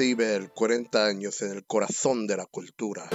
recibe el 40 años en el corazón de la cultura.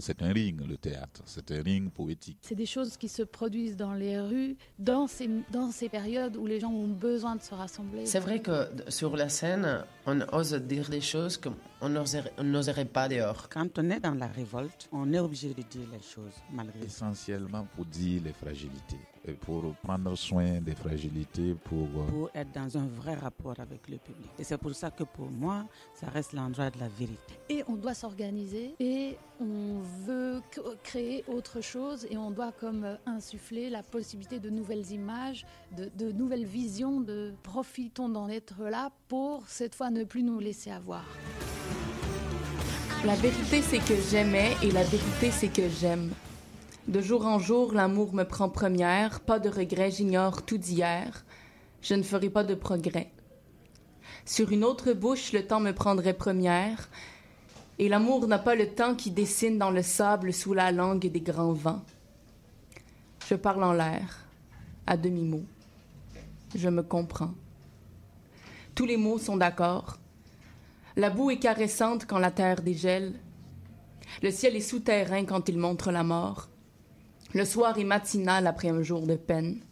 C'est un ring, le théâtre. C'est un ring poétique. C'est des choses qui se produisent dans les rues, dans ces, dans ces périodes où les gens ont besoin de se rassembler. C'est vrai que sur la scène, on ose dire des choses qu'on n'oserait pas dehors. Quand on est dans la révolte, on est obligé de dire les choses, malgré Essentiellement pour dire les fragilités, et pour prendre soin des fragilités, pour... euh, pour être dans un vrai rapport avec le public. Et c'est pour ça que pour moi, ça reste l'endroit de la vérité. Et on doit s'organiser et on veut créer autre chose et on doit comme euh, insuffler la possibilité de nouvelles images, de, de nouvelles visions, de profitons d'en être là pour cette fois ne plus nous laisser avoir. La vérité, c'est que j'aimais et la vérité, c'est que j'aime. De jour en jour, l'amour me prend première, pas de regret, j'ignore tout d'hier. Je ne ferai pas de progrès. Sur une autre bouche, le temps me prendrait première, et l'amour n'a pas le temps qui dessine dans le sable sous la langue des grands vents. Je parle en l'air, à demi-mot. Je me comprends. Tous les mots sont d'accord. La boue est caressante quand la terre dégèle. Le ciel est souterrain quand il montre la mort. Le soir est matinal après un jour de peine.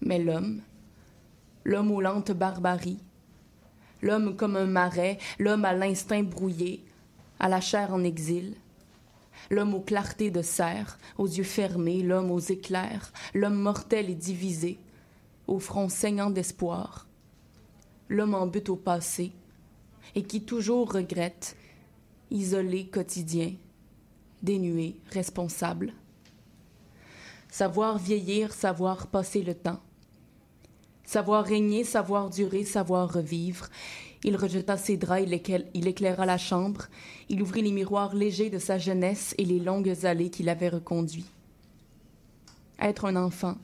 Mais l'homme, l'homme aux lentes barbaries, l'homme comme un marais, l'homme à l'instinct brouillé, à la chair en exil, l'homme aux clartés de cerf, aux yeux fermés, l'homme aux éclairs, l'homme mortel et divisé, au front saignant d'espoir, l'homme en but au passé, et qui toujours regrette, isolé, quotidien, dénué, responsable. Savoir vieillir, savoir passer le temps. Savoir régner, savoir durer, savoir revivre. Il rejeta ses draps, il, éclaira- la chambre, il ouvrit les miroirs légers de sa jeunesse et les longues allées qui l'avaient reconduit. Être un enfant,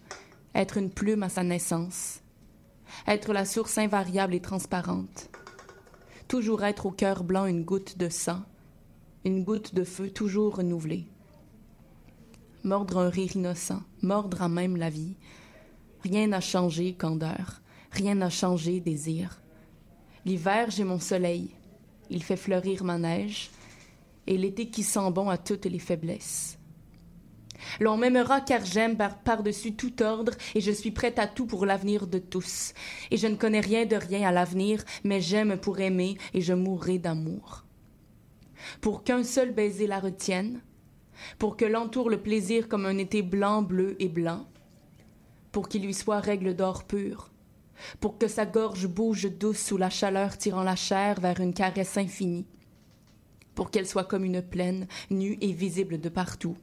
être une plume à sa naissance, être la source invariable et transparente, toujours être au cœur blanc une goutte de sang, une goutte de feu toujours renouvelée. Mordre un rire innocent, mordre à même la vie. Rien n'a changé, candeur, rien n'a changé, désir. L'hiver, j'ai mon soleil, il fait fleurir ma neige, et l'été qui sent bon à toutes les faiblesses. L'on m'aimera car j'aime par- par-dessus tout ordre et je suis prête à tout pour l'avenir de tous. Et je ne connais rien de rien à l'avenir, mais j'aime pour aimer et je mourrai d'amour. Pour qu'un seul baiser la retienne, pour que l'entoure le plaisir comme un été blanc, bleu et blanc, pour qu'il lui soit règle d'or pur, pour que sa gorge bouge douce sous la chaleur tirant la chair vers une caresse infinie, pour qu'elle soit comme une plaine, nue et visible de partout,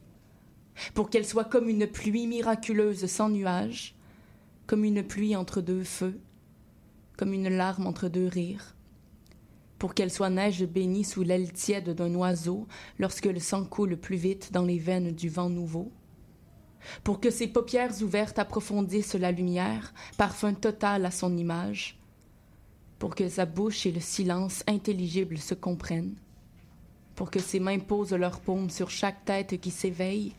pour qu'elle soit comme une pluie miraculeuse sans nuages, comme une pluie entre deux feux, comme une larme entre deux rires, pour qu'elle soit neige bénie sous l'aile tiède d'un oiseau lorsque le sang coule plus vite dans les veines du vent nouveau, pour que ses paupières ouvertes approfondissent la lumière, parfum total à son image, pour que sa bouche et le silence intelligible se comprennent, pour que ses mains posent leurs paumes sur chaque tête qui s'éveille,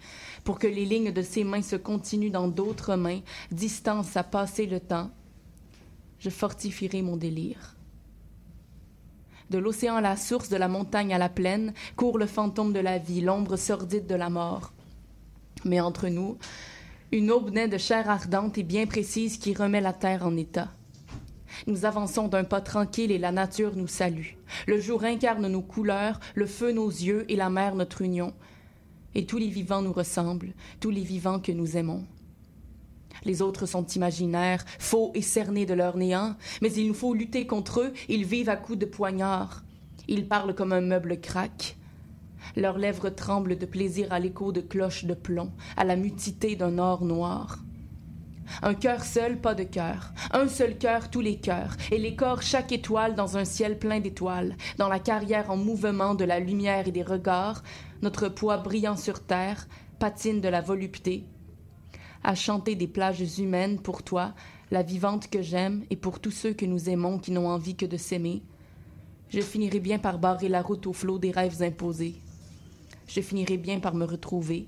pour que les lignes de ses mains se continuent dans d'autres mains, distance à passer le temps, je fortifierai mon délire. De l'océan à la source, de la montagne à la plaine, court le fantôme de la vie, l'ombre sordide de la mort. Mais entre nous, une aube naît de chair ardente et bien précise qui remet la terre en état. Nous avançons d'un pas tranquille et la nature nous salue. Le jour incarne nos couleurs, le feu nos yeux et la mer notre union. Et tous les vivants nous ressemblent, tous les vivants que nous aimons. Les autres sont imaginaires, faux et cernés de leur néant, mais il nous faut lutter contre eux, ils vivent à coups de poignard. Ils parlent comme un meuble craque. Leurs lèvres tremblent de plaisir à l'écho de cloches de plomb, à la mutité d'un or noir. Un cœur seul, pas de cœur. Un seul cœur, tous les cœurs. Et les corps, chaque étoile dans un ciel plein d'étoiles. Dans la carrière en mouvement de la lumière et des regards, notre poids brillant sur terre patine de la volupté. À chanter des plages humaines pour toi, la vivante que j'aime, et pour tous ceux que nous aimons qui n'ont envie que de s'aimer. Je finirai bien par barrer la route au flot des rêves imposés. Je finirai bien par me retrouver.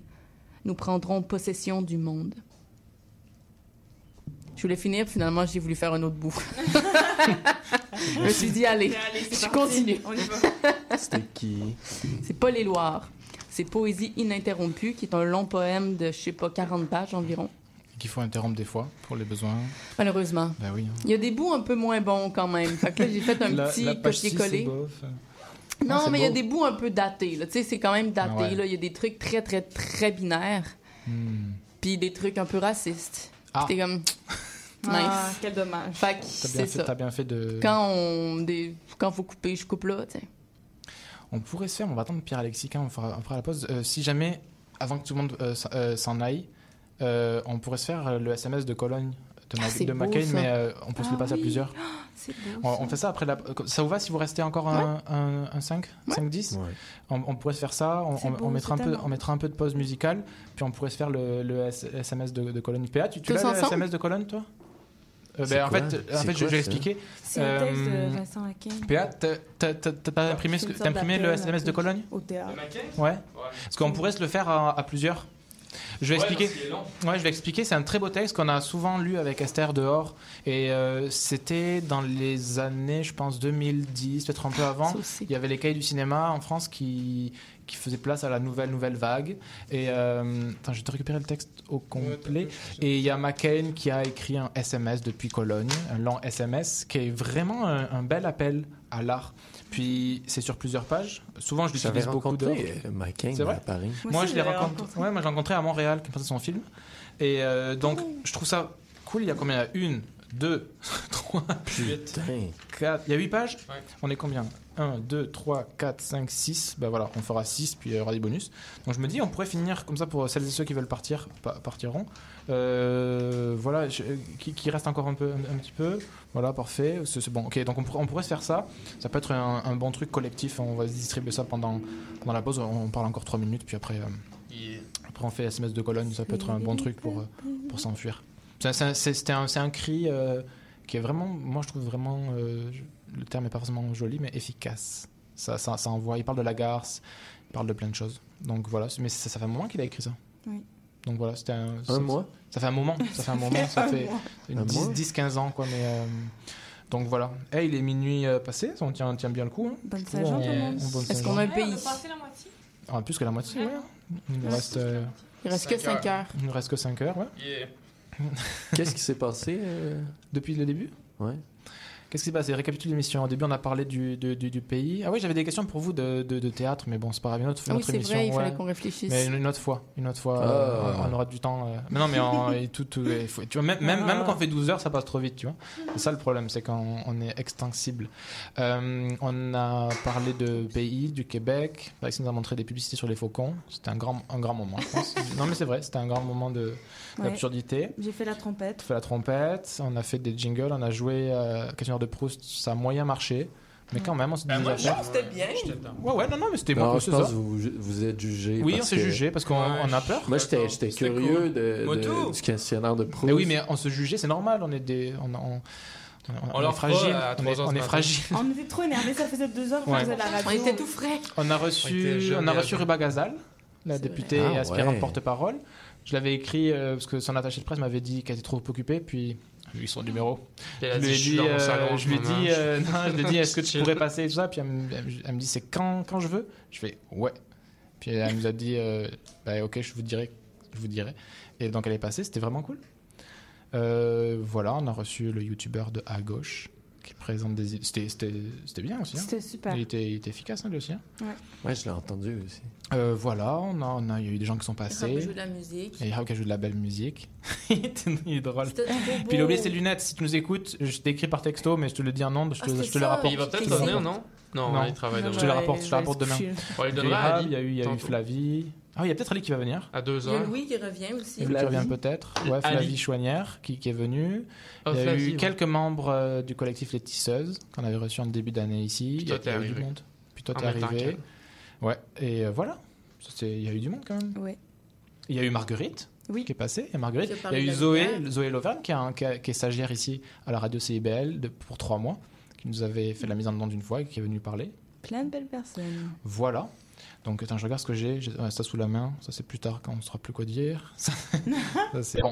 Nous prendrons possession du monde. Voulais finir, puis finalement, j'ai voulu faire un autre bout. je me suis dit, allez, je continue. On y va. C'était qui? C'est Paul Éluard. C'est Poésie ininterrompue, qui est un long poème de, je sais pas, 40 pages environ, Qu'il faut interrompre des fois pour les besoins. malheureusement. Ben oui. hein. Il y a des bouts un peu moins bons quand même. Fait que là, j'ai fait un La- petit copier-coller. bof. Non, mais il y a des bouts un peu datés. là. Tu sais, c'est quand même daté. Ouais. là. Il y a des trucs très, très, très binaires. Hmm. Puis des trucs un peu racistes. Ah. C'était comme... Ah, Nice. quel dommage. Fait que T'as c'est bien, fait- ça. t'as bien fait de. Quand on... Des... Quand faut couper, je coupe là, tu sais. On pourrait se faire, on va attendre Pierre-Alexis quand on fera, on fera la pause. Euh, si jamais, avant que tout le monde euh, s'en- euh, s'en aille, euh, on pourrait se faire le SMS de Cologne de, Ma- Ah, c'est de beau, McCain, ça. mais euh, on peut se le Ah passer à plusieurs. C'est On, on fait ça après la. Ça vous va si vous restez encore un, un, un 5 Ouais. 5-10 Ouais. on, on pourrait se faire ça, on, C'est on- beau, on mettra un c'est peu, tellement on mettra un peu de pause musicale, puis on pourrait se faire le, le S- SMS de, de Cologne. PA, tu, tu Tous l'as le ensemble? SMS de Cologne, toi? Euh, ben, en fait, en C'est fait je, quoi, je vais expliquer. C'est un texte Euh, de Vincent Laquin PA, t'as- imprimé, ce le SMS de. Cologne au théâtre. Ouais. Parce qu'on pourrait se le faire à, à plusieurs. Je vais expliquer. Ouais, je vais expliquer. C'est un très beau texte qu'on a souvent lu avec Esther dehors. Et euh, c'était dans les années, je pense, 2010, peut-être un peu avant. Ça aussi. Il y avait les cahiers du cinéma en France qui, qui faisaient place à la nouvelle nouvelle vague. Et euh, attends, je vais te récupérer le texte au complet. Et il y a McCain qui a écrit un SMS depuis Cologne, un long SMS, qui est vraiment un, un bel appel à l'art. Puis c'est sur plusieurs pages. Souvent, je l'utilise beaucoup rencontré euh, Mike Cain C'est vrai à Paris. Moi, je l'ai rencontré. Ouais, moi, je l'ai rencontré à Montréal, qui passait son film. Et euh, donc, je trouve ça cool. Il y a combien? Il y a une, deux, trois, huit, Putain. quatre. Il y a huit pages On est combien? 1, 2, 3, 4, 5, 6. Ben voilà, on fera 6, puis il y aura des bonus. Donc je me dis, on pourrait finir comme ça pour celles et ceux qui veulent partir, pa- partiront. Euh, voilà, je- qui, qui reste encore un, peu, un, un petit peu. Voilà, parfait. C'est bon. Ok, donc on, pourrait- on pourrait se faire ça. Ça peut être un, un bon truc collectif. On va se distribuer ça pendant, pendant la pause. On parle encore 3 minutes, puis après. euh, après, on fait SMS de Cologne, ça peut être un bon truc pour, euh, pour s'enfuir. C'est- un, c'est un cri euh, qui est vraiment, moi je trouve vraiment, euh, le terme est pas forcément joli, mais efficace. Ça, ça, ça envoie, il parle de la garce, il parle de plein de choses. Donc voilà, mais ça, ça fait un moment qu'il a écrit ça. Oui. Donc voilà, c'était un. Un ça- mois Ça fait un moment, ça fait un moment, ça fait mois. une Un 10, mois 10-15 ans quoi, mais. euh, donc voilà. Eh, il est minuit euh, passé, on tient, on tient bien le coup. Hein. Bonne On- Saint-Jean, tout le monde. on- bonne Est-ce qu'on a un pays? Ah, plus que la moitié, ouais. Il nous reste, euh, Il reste que 5 heures. il nous reste que 5 heures, ouais. Qu'est-ce qui s'est passé euh, Depuis le début? Ouais. Qu'est-ce qui s'est passé Récapitule l'émission. Au début, on a parlé du, du, du- du pays. Ah oui, j'avais des questions pour vous de, de, de théâtre, mais bon, c'est pas grave. Une autre, Ah une oui, émission. vrai, il fallait ouais. qu'on réfléchisse. Mais une, une autre fois, une autre fois, Ah. euh, on aura du temps. euh. Mais non, mais en- et tout, tout- faut- tu vois, même, même, même Ah. quand on fait 12 heures, ça passe trop vite, tu vois. C'est ça le problème, c'est quand on est extensible. Euh, on a parlé de pays, du Québec. Alexis nous a montré des publicités sur les faucons. C'était un grand, un grand moment, je pense. non, mais c'est vrai, c'était un grand moment de- Ouais. d'absurdité. J'ai fait la trompette. On fait la trompette, on a fait des jingles, on a joué euh, Questionnaire de Proust, ça a moyen marché. Mais quand même, on s'est dit des affaires. c'était bien. Ouais, ouais, non, non, mais c'était moi, je pense ça. que vous, vous êtes jugé. Oui, on s'est que- jugé parce qu'on Ouais, a peur. Moi, j'étais curieux de, de- Moto. du questionnaire de Proust. Mais oui, mais on se jugeait, c'est normal, on est des. On, on, on, On est leur fragile. On 3 est, on du est fragile. On était trop énervés, ça faisait deux heures qu'on Ouais. faisait de la radio. On était tout frais. On a reçu, on a reçu. Ruba Gazal, la C'est députée vrai. et Ah, aspirante ouais. porte-parole. Je l'avais écrit euh, parce que son attaché de presse m'avait dit qu'elle était trop occupée, puis j'ai eu son numéro. Elle a je lui ai dit, euh, salon je lui ai moment. dit, euh, non, je lui ai dit, est-ce que tu pourrais passer et tout ça? Puis elle me, elle me- elle me dit, c'est quand, quand je veux? Je fais, ouais. Puis elle nous a dit, euh, bah, ok, je vous dirai, je vous dirai. Et donc elle est passée, c'était vraiment cool. Euh, voilà, on a reçu le youtubeur de à gauche qui présente des idées. C'était, c'était, c'était bien aussi. hein. C'était super. Il, était, il était efficace hein, lui aussi. hein. Ouais, je l'ai entendu aussi. Euh, voilà, on a, on a, il y a eu des gens qui sont On passés. joue de la musique. Et Raoul qui a joué de la belle musique. il il est drôle. C'était trop beau. Puis il a oublié ses lunettes. Si tu nous écoutes, je t'ai écrit par texto, mais je te le dis en ondes, je te, Ah, je te le rapporte. Il va peut-être c'est non? Non, Non. il travaille Non, Je demain. te le ouais, rapporte, je te le ouais, rapporte demain. chill. On lui Il y a eu donnera il y a eu, il y a eu tantôt. Flavie. Ah, il y a peut-être Ali qui va venir. à 2 Il y a heures. Louis qui revient aussi. Louis qui revient peut-être. Ouais. Flavie Chouanière qui, qui est venue. Oh, il y a Flavie, eu ouais. quelques membres euh, du collectif Les Tisseuses qu'on avait reçus en début d'année ici. Puis il y a, toi, t'es il y a eu du arrivé. monde. Puis toi, t'es arrivé. Ouais, et euh, voilà. Il y a eu du monde quand même. Ouais. Il y a eu Marguerite Oui. qui est passée. Et Marguerite. Il y a eu Zoé. Zoé Lauvergne qui, qui qui est stagiaire ici à la radio CIBL de- pour trois mois, qui nous avait fait la mise en onde une fois et qui est venue parler. Plein de belles personnes. Voilà. Donc attends, je regarde ce que j'ai. J'ai- ouais, ça sous la main. Ça c'est plus tard quand on ne saura plus quoi dire. Ça, ça, c'est- bon,